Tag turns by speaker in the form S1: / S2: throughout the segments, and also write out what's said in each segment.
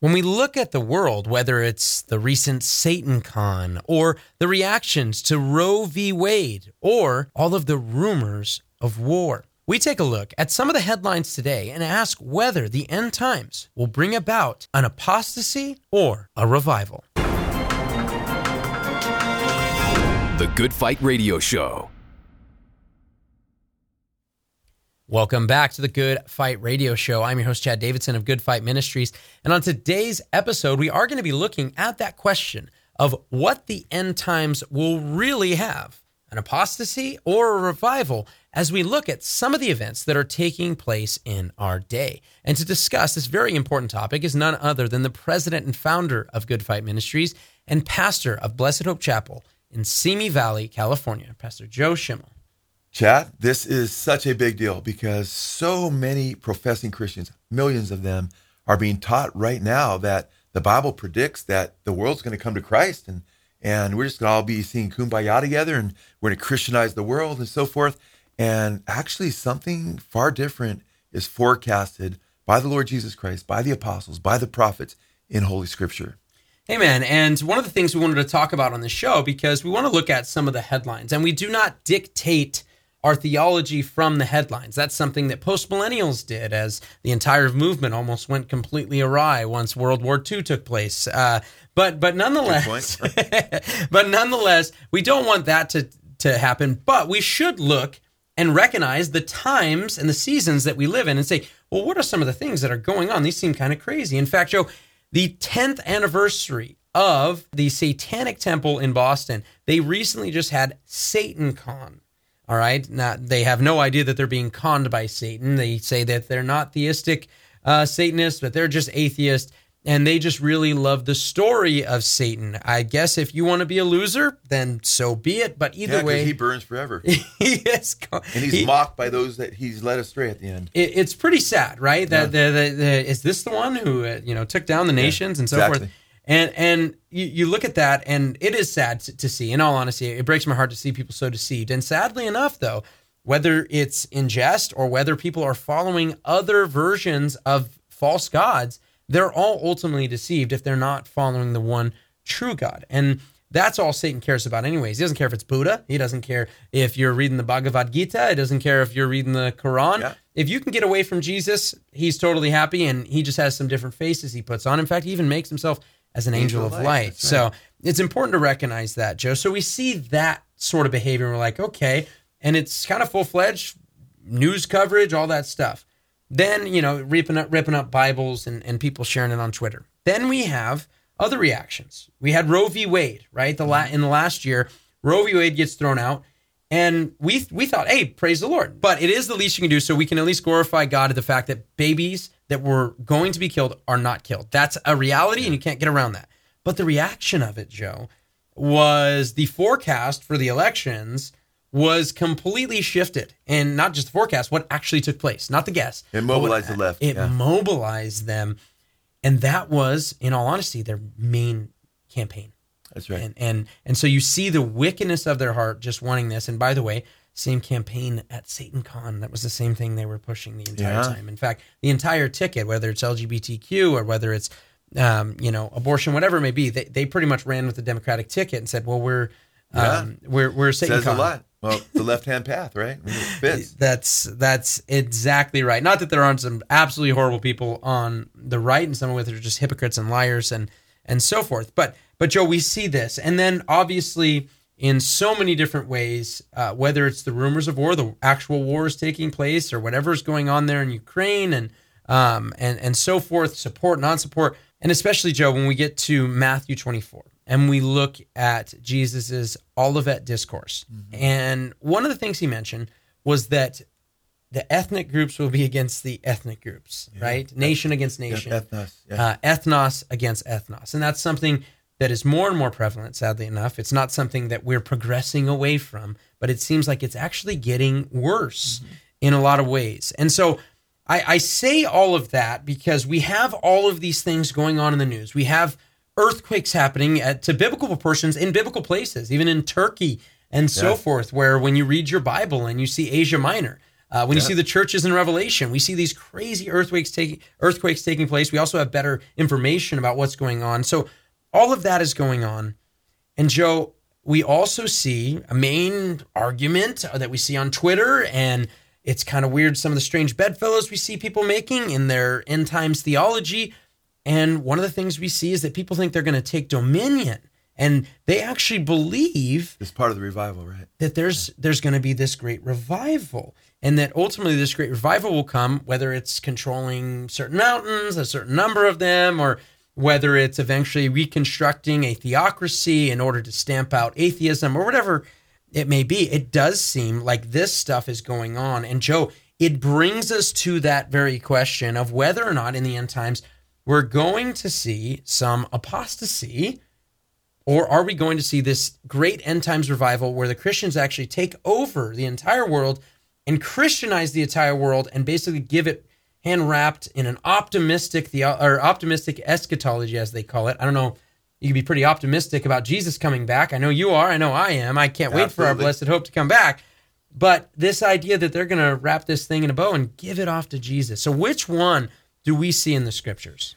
S1: When we look at the world, whether it's the recent Satan Con or the reactions to Roe v. Wade or all of the rumors of war, we take a look at some of the headlines today and ask whether the end times will bring about an apostasy or a revival.
S2: The Good Fight Radio Show.
S1: Welcome back to the Good Fight Radio Show. I'm your host, Chad Davidson of Good Fight Ministries. And on today's episode, we are going to be looking at that question of what the end times will really have an apostasy or a revival as we look at some of the events that are taking place in our day. And to discuss this very important topic is none other than the president and founder of Good Fight Ministries and pastor of Blessed Hope Chapel in Simi Valley, California, Pastor Joe Schimmel.
S3: Chad, this is such a big deal because so many professing Christians, millions of them, are being taught right now that the Bible predicts that the world's going to come to Christ and and we're just going to all be seeing kumbaya together and we're going to Christianize the world and so forth. And actually, something far different is forecasted by the Lord Jesus Christ, by the apostles, by the prophets in Holy Scripture.
S1: Amen. And one of the things we wanted to talk about on the show, because we want to look at some of the headlines, and we do not dictate our theology from the headlines. That's something that post millennials did, as the entire movement almost went completely awry once World War II took place. Uh, but but nonetheless, but nonetheless, we don't want that to to happen. But we should look and recognize the times and the seasons that we live in, and say, well, what are some of the things that are going on? These seem kind of crazy. In fact, Joe, the 10th anniversary of the Satanic Temple in Boston, they recently just had Satan Con. All right. Now, they have no idea that they're being conned by Satan. They say that they're not theistic uh, Satanists, but they're just atheists. And they just really love the story of Satan. I guess if you want to be a loser, then so be it. But either
S3: Yeah,
S1: way,
S3: he burns forever.
S1: he is.
S3: And he's
S1: he-
S3: mocked by those that he's led astray at the end.
S1: it, it's pretty sad, right? That the, the, the, is this the one who uh, you know took down the nations and so
S3: exactly.
S1: forth? And and you, you look at that, and it is sad to, to see. In all honesty, it breaks my heart to see people so deceived. And sadly enough, though, whether it's in jest or whether people are following other versions of false gods, they're all ultimately deceived if they're not following the one true God. And that's all Satan cares about, anyways. He doesn't care if it's Buddha. He doesn't care if you're reading the Bhagavad Gita. He doesn't care if you're reading the Quran.
S3: Yeah.
S1: If you can get away from Jesus, he's totally happy, and he just has some different faces he puts on. In fact, he even makes himself as an angel, of light.
S3: that's
S1: So it's important to recognize that, Joe. So we see that sort of behavior, and we're like, okay, and it's kind of full fledged news coverage, all that stuff. Then you know, ripping up ripping up Bibles and, and people sharing it on Twitter. Then we have other reactions. We had Roe v. Wade, right? The la- in the last year, Roe v. Wade gets thrown out, and we we thought, hey, praise the Lord. But it is the least you can do, so we can at least glorify God at the fact that babies that were going to be killed are not killed. That's a reality, and you can't get around that. But the reaction of it, Joe, was the forecast for the elections was completely shifted, and not just the forecast, what actually took place, not the guess.
S3: It mobilized
S1: what-
S3: the left,
S1: It
S3: yeah.
S1: mobilized them, and that was, in all honesty, their main campaign.
S3: That's right.
S1: And and and so you see the wickedness of their heart just wanting this. And by the way, same campaign at Satan Con. That was the same thing they were pushing the entire
S3: Yeah.
S1: time. In fact, the entire ticket, whether it's LGBTQ or whether it's um, you know abortion, whatever it may be, they, they pretty much ran with the Democratic ticket and said, well, we're um, we're we're Satan
S3: Says a lot. Well, the left hand path, right? I mean, it fits.
S1: That's that's exactly right. Not that there aren't some absolutely horrible people on the right, and some of it are just hypocrites and liars and and so forth. But but Joe, we see this, and then obviously in so many different ways, uh, whether it's the rumors of war, the actual war is taking place, or whatever's going on there in Ukraine, and um and and so forth, support, non-support, and especially Joe, when we get to Matthew twenty four. And we look at Jesus's Olivet discourse. And one of the things he mentioned was that the ethnic groups will be against the ethnic groups, right? Nation against nation,
S3: ethnos, yeah.
S1: uh, ethnos against ethnos, and that's something that is more and more prevalent. Sadly enough, it's not something that we're progressing away from, but it seems like it's actually getting worse in a lot of ways. And so, I, I say all of that because we have all of these things going on in the news. We have earthquakes happening at, to biblical proportions in biblical places, even in Turkey and so
S3: Yeah.
S1: forth, where when you read your Bible and you see Asia Minor, Uh, when you see the churches in Revelation, we see these crazy earthquakes taking earthquakes taking place. We also have better information about what's going on. So all of that is going on. And Joe, we also see a main argument that we see on Twitter, and it's kind of weird some of the strange bedfellows we see people making in their end times theology. And one of the things we see is that people think they're going to take dominion, and they actually believe
S3: It's part of the revival, right?
S1: that there's there's going to be this great revival and that ultimately this great revival will come whether it's controlling certain mountains a certain number of them or whether it's eventually reconstructing a theocracy in order to stamp out atheism or whatever it may be it does seem like this stuff is going on. And joe it brings us to that very question of whether or not in the end times we're going to see some apostasy or are we going to see this great end times revival where the Christians actually take over the entire world and Christianize the entire world and basically give it hand wrapped in an optimistic the or optimistic eschatology as they call it. I don't know. You can be pretty optimistic about Jesus coming back. I know you are. I know I am. I can't wait for our blessed hope to come back. But this idea that they're going to wrap this thing in a bow and give it off to Jesus. So which one do we see in the scriptures?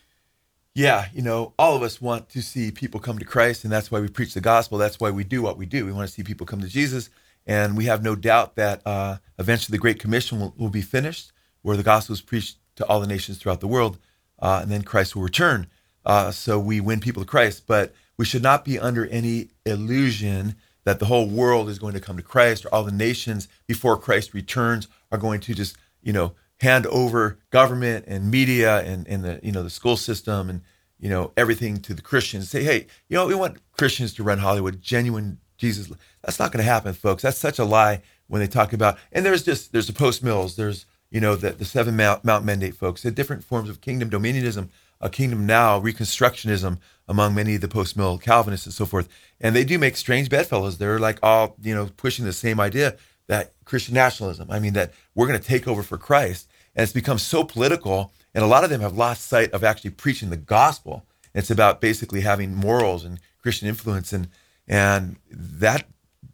S3: Yeah, you know, all of us want to see people come to Christ, and that's why we preach the gospel. That's why we do what we do. We want to see people come to Jesus, and we have no doubt that uh, eventually the Great Commission will, will be finished, where the gospel is preached to all the nations throughout the world, uh, and then Christ will return. Uh, so we win people to Christ, but we should not be under any illusion that the whole world is going to come to Christ, or all the nations before Christ returns are going to just, you know, hand over government and media and, and the you know the school system and you know everything to the Christians. Say, hey, you know, we want Christians to run Hollywood, genuine Jesus. That's not going to happen, folks. That's such a lie when they talk about. And there's just there's the post mills. There's you know the the seven Mount, Mount Mandate folks. The different forms of kingdom dominionism, a kingdom now, Reconstructionism among many of the post mill Calvinists and so forth. And they do make strange bedfellows. They're like all you know pushing the same idea that Christian nationalism. I mean that we're going to take over for Christ and it's become so political and a lot of them have lost sight of actually preaching the gospel it's about basically having morals and christian influence and and that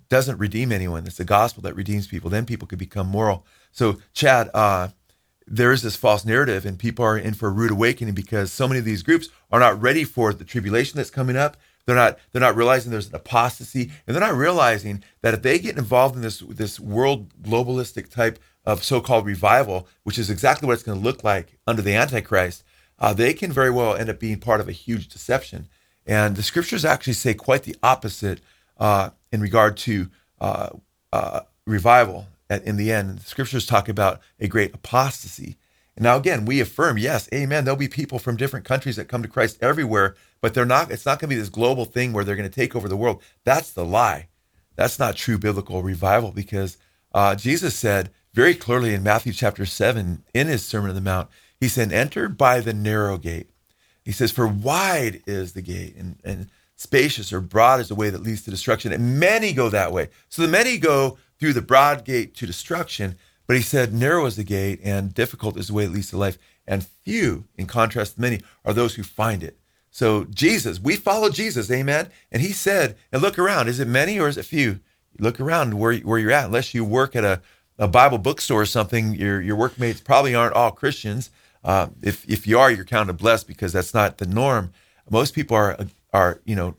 S3: doesn't redeem anyone it's the gospel that redeems people then people could become moral so chad uh there is this false narrative and people are in for a rude awakening because so many of these groups are not ready for the tribulation that's coming up. They're not they're not realizing there's an apostasy and they're not realizing that if they get involved in this this world globalistic type of so-called revival which is exactly what it's going to look like under the antichrist uh, they can very well end up being part of a huge deception. And the scriptures actually say quite the opposite uh, in regard to uh, uh, revival in the end. The scriptures talk about a great apostasy. And now again, we affirm, yes, amen. There'll be people from different countries that come to Christ everywhere, but they're not. It's not going to be this global thing where they're going to take over the world. That's the lie. That's not true biblical revival because uh, Jesus said very clearly in Matthew chapter seven in his Sermon on the Mount, he said, "Enter by the narrow gate." He says, For wide is the gate, and, and spacious or broad is the way that leads to destruction, and many go that way. So the many go through the broad gate to destruction, but he said, Narrow is the gate, and difficult is the way that leads to life, and few, in contrast to many, are those who find it. So Jesus, we follow Jesus, amen. And he said, and look around, is it many or is it few? Look around where, where you're at, unless you work at a, a Bible bookstore or something, your, your workmates probably aren't all Christians. Uh, if if you are, you're counted blessed because that's not the norm. Most people are are you know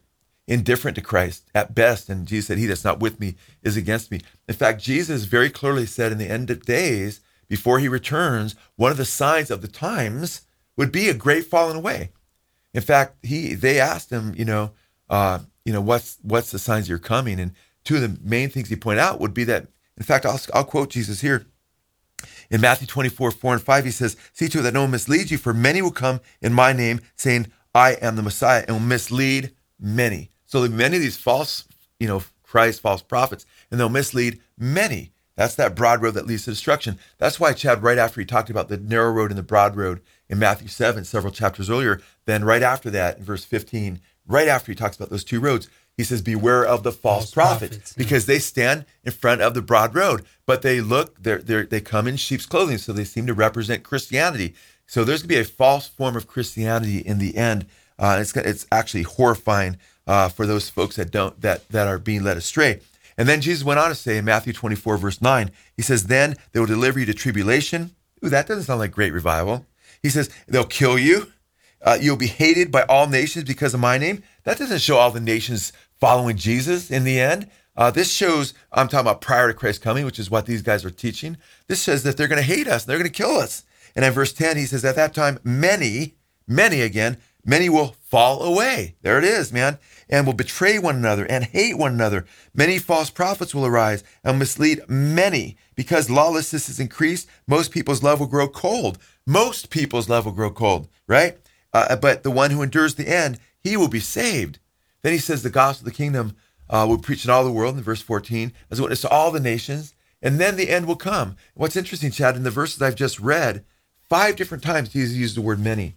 S3: indifferent to Christ at best, and Jesus said, "He that's not with me is against me." In fact, Jesus very clearly said, in the end of days, before he returns, one of the signs of the times would be a great falling away. In fact, he they asked him, you know, uh, you know, what's what's the signs you're coming? And two of the main things he pointed out would be that. In fact, I'll I'll quote Jesus here. In Matthew 24, 4 and 5, he says, See to it that no one misleads you, for many will come in my name, saying, I am the Messiah, and will mislead many. So many of these false, you know, Christ, false prophets, and they'll mislead many. That's that broad road that leads to destruction. That's why Chad, right after he talked about the narrow road and the broad road in Matthew 7, several chapters earlier, then right after that, in verse 15, right after he talks about those two roads, he says, Beware of the false,
S1: False
S3: prophets,
S1: prophets, yeah.
S3: because they stand in front of the broad road, but they look, they're, they're, they come in sheep's clothing, so they seem to represent Christianity. So there's going to be a false form of Christianity in the end. Uh, it's, it's actually horrifying uh, for those folks that don't that that are being led astray. And then Jesus went on to say in Matthew 24, verse 9, he says, Then they will deliver you to tribulation. Ooh, that doesn't sound like great revival. He says, They'll kill you. Uh, you'll be hated by all nations because of my name. That doesn't show all the nations following Jesus in the end. Uh, this shows, I'm talking about prior to Christ's coming, which is what these guys are teaching. This says that they're going to hate us, and they're going to kill us. And in verse 10, he says, At that time, many, many again, many will fall away. There it is, man. And will betray one another and hate one another. Many false prophets will arise and mislead many. Because lawlessness is increased, most people's love will grow cold. Most people's love will grow cold, right? Uh, but the one who endures the end, he will be saved. Then he says the gospel of the kingdom uh, will preach in all the world in verse 14 as a witness to all the nations, and then the end will come. What's interesting, Chad, in the verses I've just read, five different times Jesus used the word many.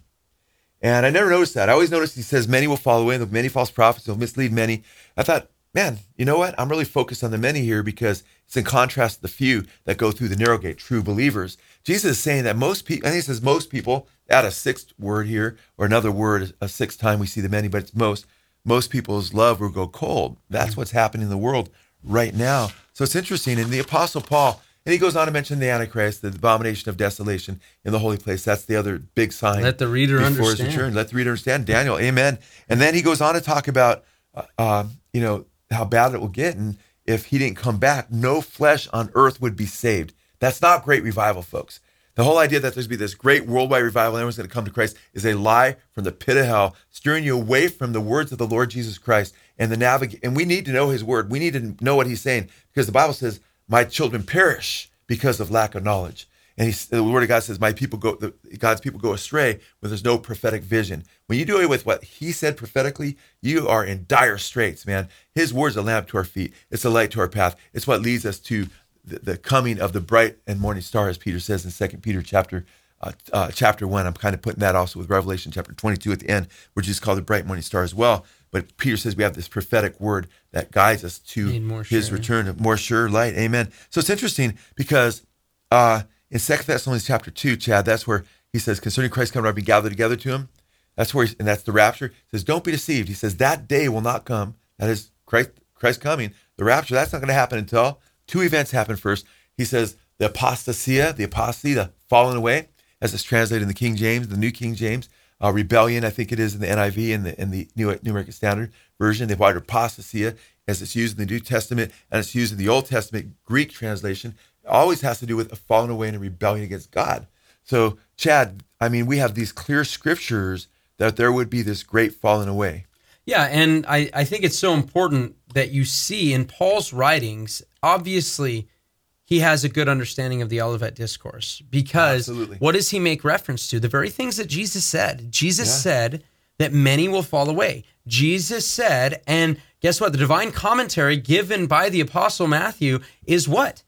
S3: And I never noticed that. I always noticed he says many will fall away, many false prophets will mislead many. I thought, man, you know what? I'm really focused on the many here because it's in contrast to the few that go through the narrow gate, true believers. Jesus is saying that most people, and he says most people, add a sixth word here or another word, a sixth time we see the many, but it's most. Most people's love will go cold. That's what's happening in the world right now. So it's interesting. And the Apostle Paul, and he goes on to mention the Antichrist, the abomination of desolation in the holy place. That's the other big sign.
S1: Let the reader
S3: before his
S1: understand.
S3: return. Let the reader understand. Daniel, amen. And then he goes on to talk about, uh, uh, you know, how bad it will get. And if he didn't come back, no flesh on earth would be saved. That's not great revival, folks. The whole idea that there's going to be this great worldwide revival, and everyone's going to come to Christ, is a lie from the pit of hell, steering you away from the words of the Lord Jesus Christ and the navigate. And we need to know His word. We need to know what He's saying because the Bible says, "My children perish because of lack of knowledge." And he's, the Word of God says, "My people go, the, God's people go astray when there's no prophetic vision." When you do it with what He said prophetically, you are in dire straits, man. His word's a lamp to our feet. It's a light to our path. It's what leads us to the, the coming of the bright and morning star, as Peter says in Second Peter chapter uh, uh, chapter one. I'm kind of putting that also with Revelation chapter 22 at the end, which is called the bright morning star as well. But Peter says we have this prophetic word that guides us to his
S1: sure.
S3: return, a more sure light. Amen. So it's interesting because uh, in Second Thessalonians chapter two, Chad, that's where he says concerning Christ coming, I'll be gathered together to him. That's where, he, and that's the rapture. He says, "Don't be deceived." He says that day will not come. That is Christ, Christ coming. The rapture. That's not going to happen until two events happen first. He says the apostasia, the apostasy, the falling away, as it's translated in the King James, the New King James. Uh, rebellion, I think it is in the NIV and the in the New, New American Standard version. They've added apostasia as it's used in the New Testament and it's used in the Old Testament Greek translation. It always has to do with a falling away and a rebellion against God. So, Chad, I mean, we have these clear scriptures that there would be this great falling away.
S1: Yeah, and I, I think it's so important that you see in Paul's writings, obviously, he has a good understanding of the Olivet Discourse because
S3: Absolutely.
S1: what does he make reference to? The very things that Jesus said. Jesus
S3: Yeah.
S1: said that many will fall away. Jesus said, and guess what? The divine commentary given by the Apostle Matthew is what?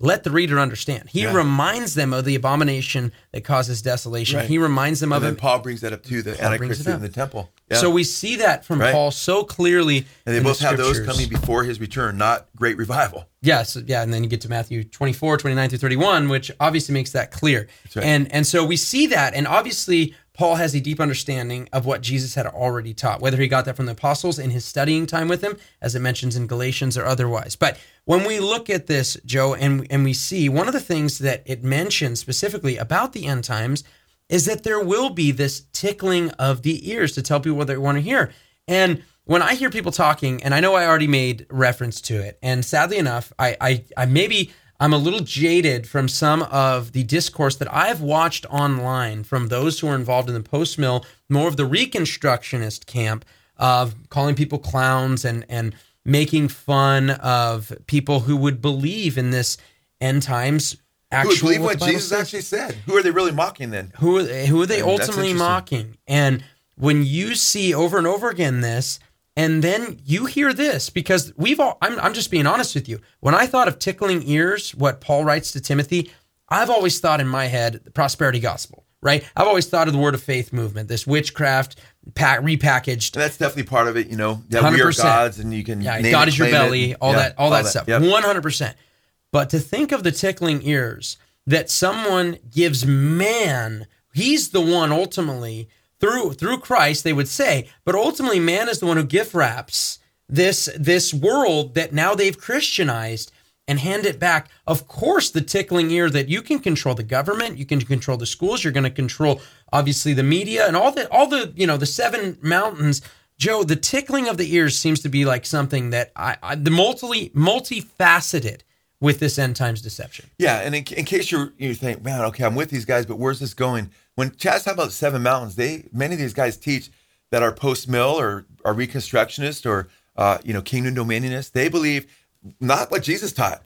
S1: Let the reader understand. He
S3: Yeah.
S1: reminds them of the abomination that causes desolation.
S3: Right.
S1: He reminds them
S3: And
S1: of
S3: then
S1: it.
S3: Paul brings that up too, the
S1: Paul
S3: Antichrist in the temple. Yeah.
S1: So we see that from
S3: Right.
S1: Paul so clearly.
S3: and they
S1: in the
S3: both have those coming before his return, not great revival.
S1: Yes, yeah, and then you get to Matthew 24, 29 through 31, which obviously makes that clear.
S3: right.
S1: And and so we see that, and obviously Paul has a deep understanding of what Jesus had already taught, whether he got that from the apostles in his studying time with him, as it mentions in Galatians or otherwise. But when we look at this, Joe, and and we see one of the things that it mentions specifically about the end times is that there will be this tickling of the ears to tell people what they want to hear. And when I hear people talking, and I know I already made reference to it, and sadly enough, I, I, I maybe I'm a little jaded from some of the discourse that I've watched online from those who are involved in the post mill, more of the reconstructionist camp of calling people clowns and and making fun of people who would believe in this end times
S3: Who
S1: actual
S3: would believe
S1: what
S3: what Jesus
S1: says
S3: actually said? Who are they really mocking then?
S1: who who are they
S3: And that's
S1: ultimately mocking and when you see over and over again this and then you hear this because we've all I'm, I'm just being honest with you when i thought of tickling ears what paul writes to timothy i've always thought in my head the prosperity gospel right i've always thought of the word of faith movement this witchcraft pack, repackaged
S3: And that's definitely part of it. You know, that we are
S1: 100%.
S3: gods, and you can
S1: yeah, God
S3: it,
S1: is your belly, all
S3: yeah,
S1: that, all, that, stuff,
S3: Yep.
S1: one hundred percent. But to think of the tickling ears that someone gives man, he's the one ultimately through through Christ, they would say, but ultimately man is the one who gift wraps this this world that now they've Christianized and hand it back. Of course, the tickling ear that you can control the government, you can control the schools, you're going to control obviously the media and all the all the you know the seven mountains. Joe, the tickling of the ears seems to be like something that I, I the multi multifaceted with this end times deception.
S3: Yeah, and in, in case you you think, man, okay, I'm with these guys, but where's this going? When Chad's talking about seven mountains, they many of these guys teach that are post mill or are reconstructionist or uh, you know kingdom dominionists. They believe not what Jesus taught.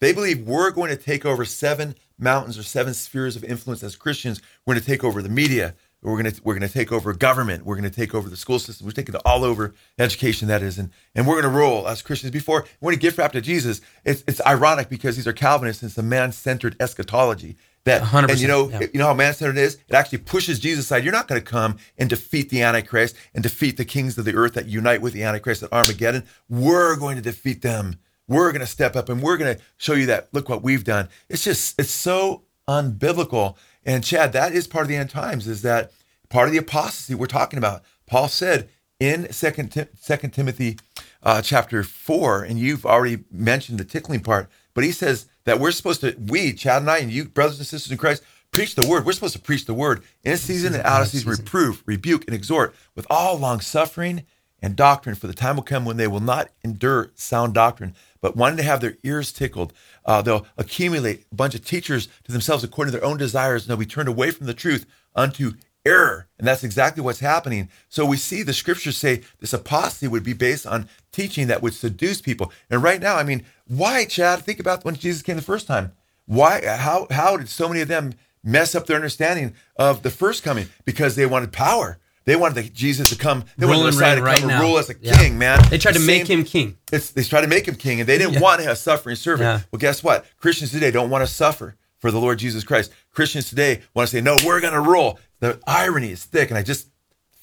S3: They believe we're going to take over seven mountains or seven spheres of influence as Christians. We're going to take over the media. We're going to we're going to take over government. We're going to take over the school system. We're taking it all over education that is, and and we're going to rule as Christians. Before we're going to gift wrap to Jesus. It's it's ironic because these are Calvinists. And it's a man centered eschatology that
S1: 100%,
S3: and you know
S1: yeah.
S3: you know how man-centered it is it actually pushes jesus aside you're not going to come and defeat the antichrist and defeat the kings of the earth that unite with the antichrist at armageddon we're going to defeat them we're going to step up and we're going to show you that look what we've done it's just it's so unbiblical. And chad that is part of the end times is that part of the apostasy we're talking about. Paul said in second Tim- second timothy uh, chapter 4 and you've already mentioned the tickling part but he says that we're supposed to we chad and i and you brothers and sisters in christ preach the word. We're supposed to preach the word in season and out of season. Reprove rebuke and exhort with all long suffering and doctrine for the time will come when they will not endure sound doctrine but wanting to have their ears tickled uh, they'll accumulate a bunch of teachers to themselves according to their own desires and they'll be turned away from the truth unto error. And that's exactly what's happening. So we see the scriptures say this apostasy would be based on teaching that would seduce people. And right now, I mean, why, Chad? Think about when Jesus came the first time. Why? How? How did so many of them mess up their understanding of the first coming? Because they wanted power. They wanted the, Jesus to come. They
S1: Rule
S3: wanted the Messiah to come
S1: right
S3: and
S1: now.
S3: rule as a
S1: Yeah.
S3: king, man.
S1: They tried to
S3: The
S1: make him king.
S3: they tried to make him king, and they didn't
S1: Yeah.
S3: want a suffering servant.
S1: Yeah.
S3: Well, guess what? Christians today don't want to suffer for the Lord Jesus Christ. Christians today want to say, "No, we're going to rule." The irony is thick, and I just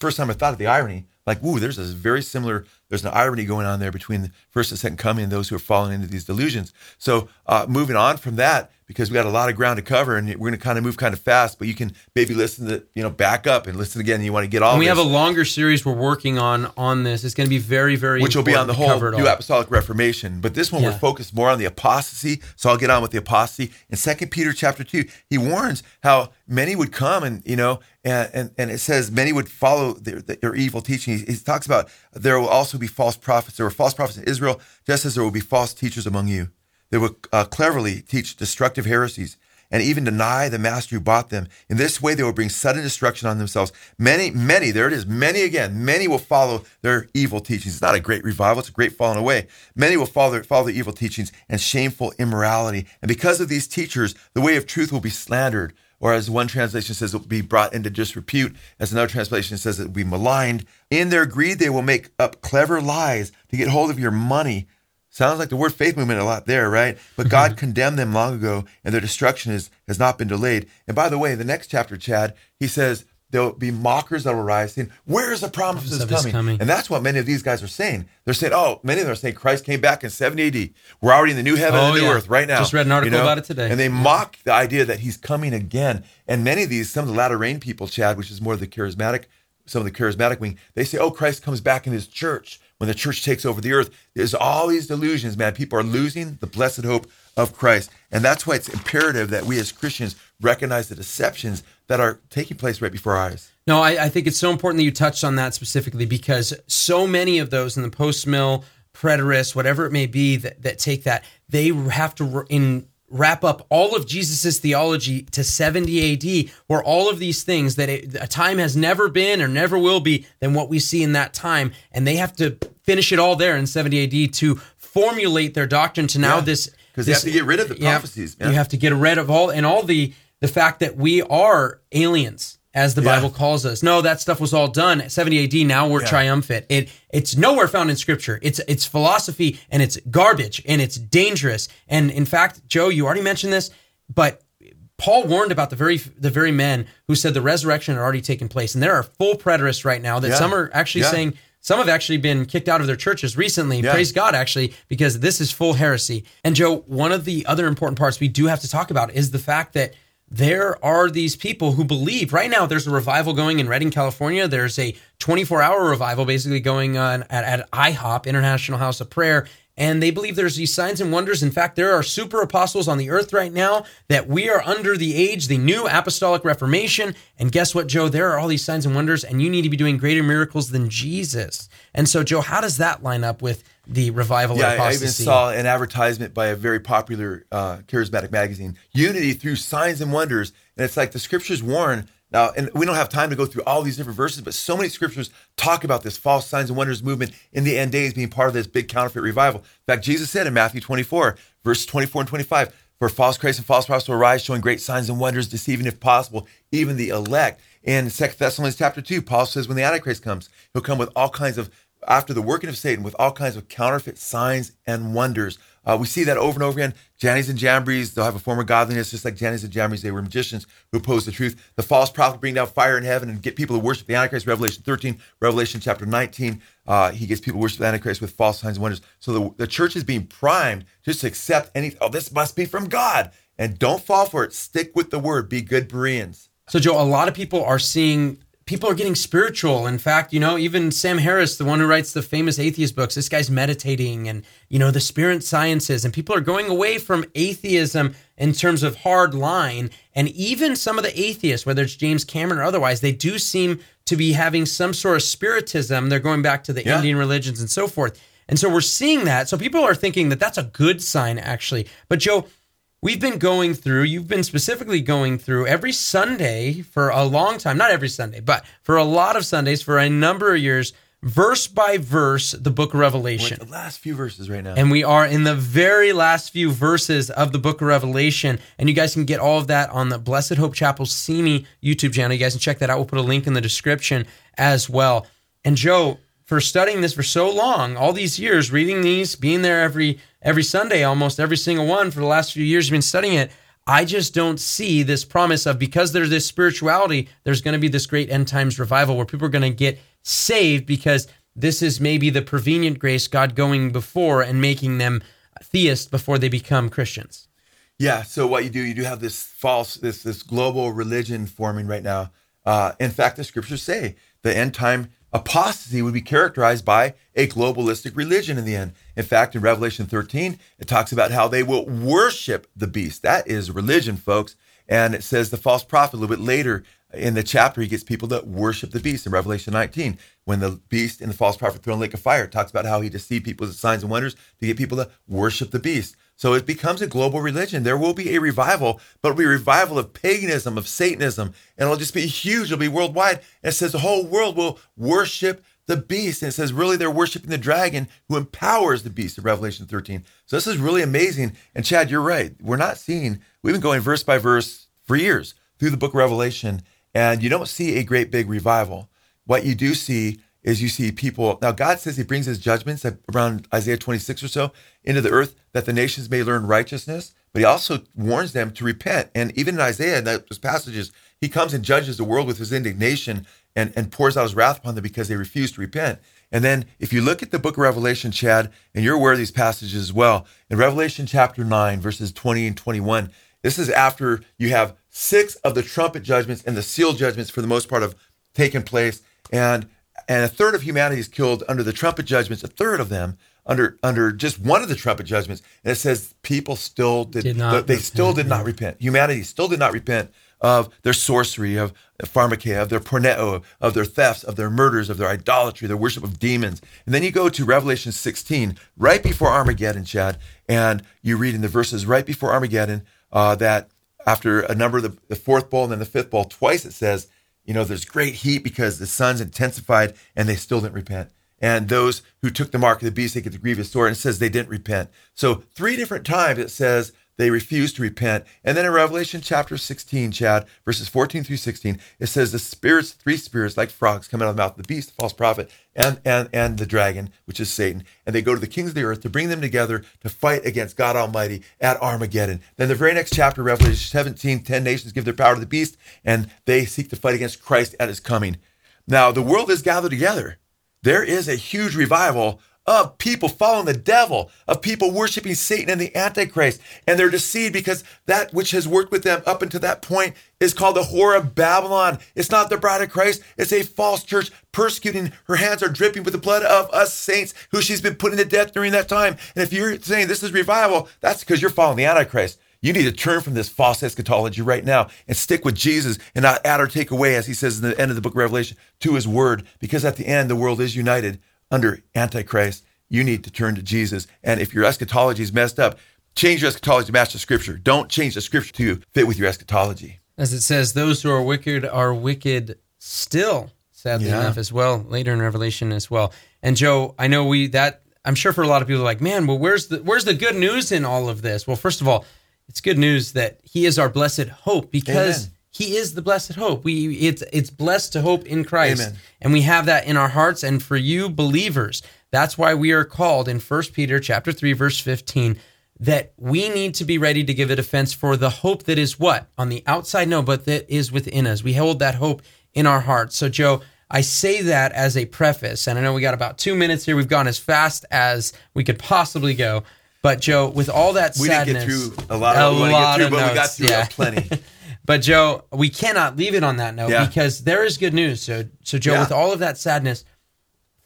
S3: first time I thought of the irony, like, "Ooh, there's a very similar." There's an irony going on there between the first and second coming and those who are falling into these delusions. So, uh, moving on from that, because we got a lot of ground to cover, and we're going to kind of move kind of fast, but you can maybe listen to you know back up and listen again. You want to get all
S1: And we
S3: this
S1: have a longer series we're working on on this. It's going to be very, very
S3: which will be on the whole New
S1: all.
S3: Apostolic Reformation. But this one we're focused more on the apostasy. So I'll get on with the apostasy. In Second Peter chapter two, he warns how many would come and you know, and and, and it says many would follow their, their evil teaching. He, he talks about there will also be false prophets. There were false prophets in Israel, just as there will be false teachers among you. They will uh, cleverly teach destructive heresies and even deny the master who bought them. In this way, they will bring sudden destruction on themselves. Many, many, there it is, many again, many will follow their evil teachings. It's not a great revival, it's a great falling away. Many will follow their, follow their evil teachings and shameful immorality. And because of these teachers, the way of truth will be slandered. Or as one translation says, it will be brought into disrepute. As another translation says, it will be maligned. In their greed, they will make up clever lies to get hold of your money. Sounds like the word faith movement a lot there, right? But God mm-hmm. condemned them long ago, and their destruction is, has not been delayed. And by the way, the next chapter, Chad, he says there'll be mockers that will rise, saying, "Where is the promise of coming?
S1: coming.
S3: And that's what many of these guys are saying. They're saying, "Oh, many of them are saying Christ came back in 70 AD. We're already in the new heaven
S1: Oh,
S3: and the oh, new
S1: yeah.
S3: earth right now."
S1: Just read an article about it today.
S3: And they mock the idea that he's coming again. And many of these, some of the latter rain people, Chad, which is more of the charismatic, some of the charismatic wing, they say, "Oh, Christ comes back in his church." When the church takes over the earth, there's all these delusions, man. People are losing the blessed hope of Christ. And that's why it's imperative that we as Christians recognize the deceptions that are taking place right before our eyes.
S1: No, I, I think it's so important that you touched on that specifically because so many of those in the post mill, preterists, whatever it may be, that, that take that, they have to in wrap up all of Jesus's theology to 70 AD, where all of these things that it, a time has never been or never will be than what we see in that time, and they have to finish it all there in 70 AD to formulate their doctrine to now
S3: Yeah,
S1: this
S3: 'cause they have to get rid of the
S1: yeah,
S3: prophecies, man.
S1: You have to get rid of all and all the the fact that we are aliens as the
S3: Yeah.
S1: Bible calls us. No, that stuff was all done at 70 AD. Now we're
S3: Yeah.
S1: triumphant. It it's nowhere found in Scripture. It's it's philosophy and it's garbage and it's dangerous. And in fact, Joe, you already mentioned this, but Paul warned about the very the very men who said the resurrection had already taken place, and there are full preterists right now that
S3: Yeah.
S1: some are actually saying some have actually been kicked out of their churches recently.
S3: Yeah.
S1: Praise God, actually, because this is full heresy. And Joe, one of the other important parts we do have to talk about is the fact that there are these people who believe right now there's a revival going in Redding, California. There's a 24 hour revival basically going on at, at IHOP, International House of Prayer. And they believe there's these signs and wonders. In fact, there are super apostles on the earth right now that we are under the age, the new apostolic reformation. And guess what, Joe? There are all these signs and wonders, and you need to be doing greater miracles than Jesus. And so, Joe, how does that line up with the revival
S3: yeah? I even saw an advertisement by a very popular uh, charismatic magazine, Unity through Signs and Wonders. And it's like the scriptures warn. Now, and we don't have time to go through all these different verses, but so many scriptures talk about this false signs and wonders movement in the end days being part of this big counterfeit revival. In fact, Jesus said in Matthew 24, verses 24 and 25, for false Christs and false prophets will arise, showing great signs and wonders, deceiving, if possible, even the elect. In 2 Thessalonians chapter 2, Paul says when the Antichrist comes, he'll come with all kinds of after the working of Satan with all kinds of counterfeit signs and wonders. Uh, we see that over and over again. Jannes and Jambres, they'll have a form of godliness, just like Jannes and Jambres. they were magicians who opposed the truth. The false prophet bring down fire in heaven and get people to worship the Antichrist, Revelation 13, Revelation chapter 19. Uh, he gets people to worship the Antichrist with false signs and wonders. So the, the church is being primed just to accept any, oh, this must be from God. And don't fall for it. Stick with the word. Be good Bereans.
S1: So, Joe, a lot of people are seeing people are getting spiritual. In fact, you know, even Sam Harris, the one who writes the famous atheist books, this guy's meditating and, you know, the spirit sciences, and people are going away from atheism in terms of hard line. And even some of the atheists, whether it's James Cameron or otherwise, they do seem to be having some sort of spiritism. They're going back to the yeah. Indian religions and so forth. And so we're seeing that. So people are thinking that that's a good sign, actually. But Joe, we've been going through, you've been specifically going through every Sunday for a long time, not every Sunday, but for a lot of Sundays for a number of years, verse by verse, the book of Revelation.
S3: the last few verses right now.
S1: And we are in the very last few verses of the book of Revelation. And you guys can get all of that on the Blessed Hope Chapel Simi YouTube channel. You guys can check that out. We'll put a link in the description as well. And Joe, for studying this for so long, all these years, reading these, being there every every Sunday, almost every single one for the last few years, you've been studying it. I just don't see this promise of because there's this spirituality, there's going to be this great end times revival where people are going to get saved because this is maybe the prevenient grace God going before and making them theists before they become Christians.
S3: Yeah. So what you do, you do have this false, this this global religion forming right now. Uh, in fact, the scriptures say the end time apostasy would be characterized by a globalistic religion in the end. In fact, in Revelation 13, it talks about how they will worship the beast. That is religion, folks. And it says the false prophet a little bit later in the chapter, he gets people to worship the beast in Revelation 19. When the beast and the false prophet thrown in lake of fire, talks about how he deceived people with signs and wonders to get people to worship the beast. So it becomes a global religion. There will be a revival, but it'll be a revival of paganism, of Satanism, and it'll just be huge. It'll be worldwide. And it says the whole world will worship the beast. And it says really they're worshiping the dragon who empowers the beast in Revelation 13. So this is really amazing. And Chad, you're right. We're not seeing, we've been going verse by verse for years through the book of Revelation, and you don't see a great big revival. What you do see is you see people. Now, God says He brings His judgments around Isaiah 26 or so into the earth that the nations may learn righteousness, but He also warns them to repent. And even in Isaiah, in those passages, He comes and judges the world with His indignation and, and pours out His wrath upon them because they refuse to repent. And then, if you look at the book of Revelation, Chad, and you're aware of these passages as well, in Revelation chapter 9, verses 20 and 21, this is after you have six of the trumpet judgments and the seal judgments, for the most part, have taken place. And and a third of humanity is killed under the trumpet judgments, a third of them under under just one of the trumpet judgments. And it says people still did, did not they repent, still did not repent. Humanity still did not repent of their sorcery, of pharmakeia, of their porneo, of their thefts, of their murders, of their idolatry, their worship of demons. And then you go to Revelation 16, right before Armageddon, Chad, and you read in the verses right before Armageddon uh, that after a number of the, the fourth bowl and then the fifth bowl, twice it says you know, there's great heat because the sun's intensified and they still didn't repent. And those who took the mark of the beast, they get the grievous sword. And it says they didn't repent. So three different times it says they refuse to repent. And then in Revelation chapter 16, Chad, verses 14 through 16, it says the spirits, three spirits like frogs come out of the mouth of the beast, the false prophet, and, and, and the dragon, which is Satan. And they go to the kings of the earth to bring them together to fight against God Almighty at Armageddon. Then the very next chapter, Revelation 17, 10 nations give their power to the beast, and they seek to fight against Christ at his coming. Now, the world is gathered together. There is a huge revival of people following the devil, of people worshiping Satan and the Antichrist. And they're deceived because that which has worked with them up until that point is called the whore of Babylon. It's not the bride of Christ, it's a false church persecuting. Her hands are dripping with the blood of us saints who she's been putting to death during that time. And if you're saying this is revival, that's because you're following the Antichrist. You need to turn from this false eschatology right now and stick with Jesus and not add or take away, as he says in the end of the book of Revelation, to his word. Because at the end, the world is united under Antichrist. You need to turn to Jesus. And if your eschatology is messed up, change your eschatology to match the scripture. Don't change the scripture to fit with your eschatology.
S1: As it says, those who are wicked are wicked still, sadly
S3: Yeah.
S1: enough, as well, later in Revelation as well. And Joe, I know we that I'm sure for a lot of people are like, man, well, where's the where's the good news in all of this? Well, first of all, it's good news that he is our blessed hope because
S3: Amen.
S1: He is the blessed hope. We it's it's blessed to hope in Christ.
S3: Amen.
S1: And we have that in our hearts. And for you believers, that's why we are called in 1 Peter chapter 3, verse 15, that we need to be ready to give a defense for the hope that is what? On the outside, no, but that is within us. We hold that hope in our hearts. So, Joe, I say that as a preface, and I know we got about two minutes here. We've gone as fast as we could possibly go. But Joe, with all that
S3: We
S1: sadness,
S3: didn't get through a lot of we to get through, but we got through
S1: yeah.
S3: plenty.
S1: But Joe, we cannot leave it on that note
S3: Yeah.
S1: because there is good news. So, so Joe,
S3: Yeah.
S1: with all of that sadness,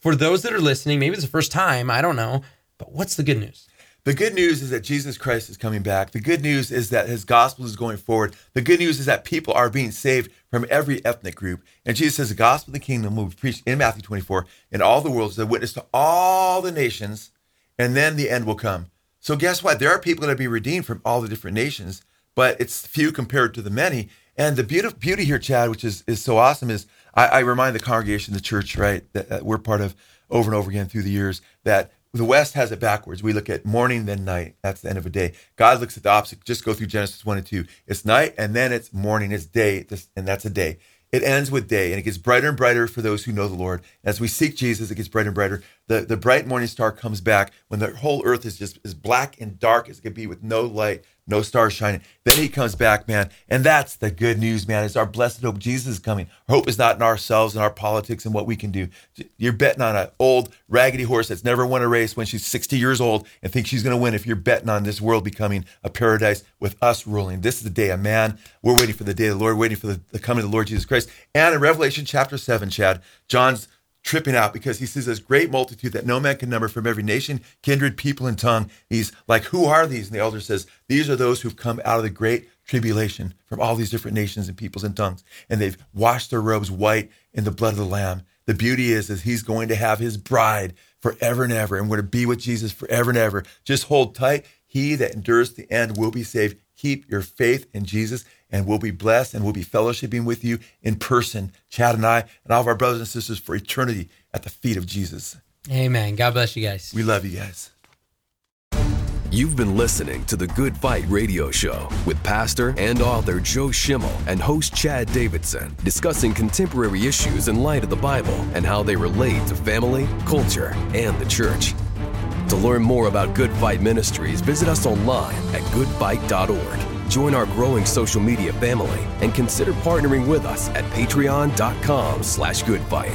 S1: for those that are listening, maybe it's the first time, I don't know, but what's the good news?
S3: The good news is that Jesus Christ is coming back. The good news is that his gospel is going forward. The good news is that people are being saved from every ethnic group. And Jesus says the gospel of the kingdom will be preached in Matthew 24 in all the world as a witness to all the nations, and then the end will come. So guess what? There are people that will be redeemed from all the different nations, but it's few compared to the many. And the beauty, beauty here, Chad, which is, is so awesome, is I, I remind the congregation, the church, right, that, that we're part of over and over again through the years, that the West has it backwards. We look at morning, then night. That's the end of a day. God looks at the opposite. Just go through Genesis 1 and 2. It's night, and then it's morning, it's day, and that's a day. It ends with day, and it gets brighter and brighter for those who know the Lord. As we seek Jesus, it gets brighter and brighter. The, the bright morning star comes back when the whole earth is just as black and dark as it could be with no light, no stars shining. Then he comes back, man. And that's the good news, man. It's our blessed hope. Jesus is coming. Our hope is not in ourselves and our politics and what we can do. You're betting on an old raggedy horse that's never won a race when she's 60 years old and thinks she's going to win if you're betting on this world becoming a paradise with us ruling. This is the day of man. We're waiting for the day of the Lord, waiting for the, the coming of the Lord Jesus Christ. And in Revelation chapter 7, Chad, John's tripping out because he sees this great multitude that no man can number from every nation, kindred, people, and tongue. He's like, Who are these? And the elder says, These are those who've come out of the great tribulation from all these different nations and peoples and tongues. And they've washed their robes white in the blood of the Lamb. The beauty is, is he's going to have his bride forever and ever, and we're to be with Jesus forever and ever. Just hold tight. He that endures the end will be saved. Keep your faith in Jesus, and we'll be blessed, and we'll be fellowshipping with you in person, Chad and I, and all of our brothers and sisters for eternity at the feet of Jesus.
S1: Amen. God bless you guys.
S3: We love you guys.
S2: You've been listening to the Good Fight Radio Show with pastor and author Joe Schimmel and host Chad Davidson, discussing contemporary issues in light of the Bible and how they relate to family, culture, and the church. To learn more about Good Fight Ministries, visit us online at goodfight.org. Join our growing social media family and consider partnering with us at patreon.com slash goodfight.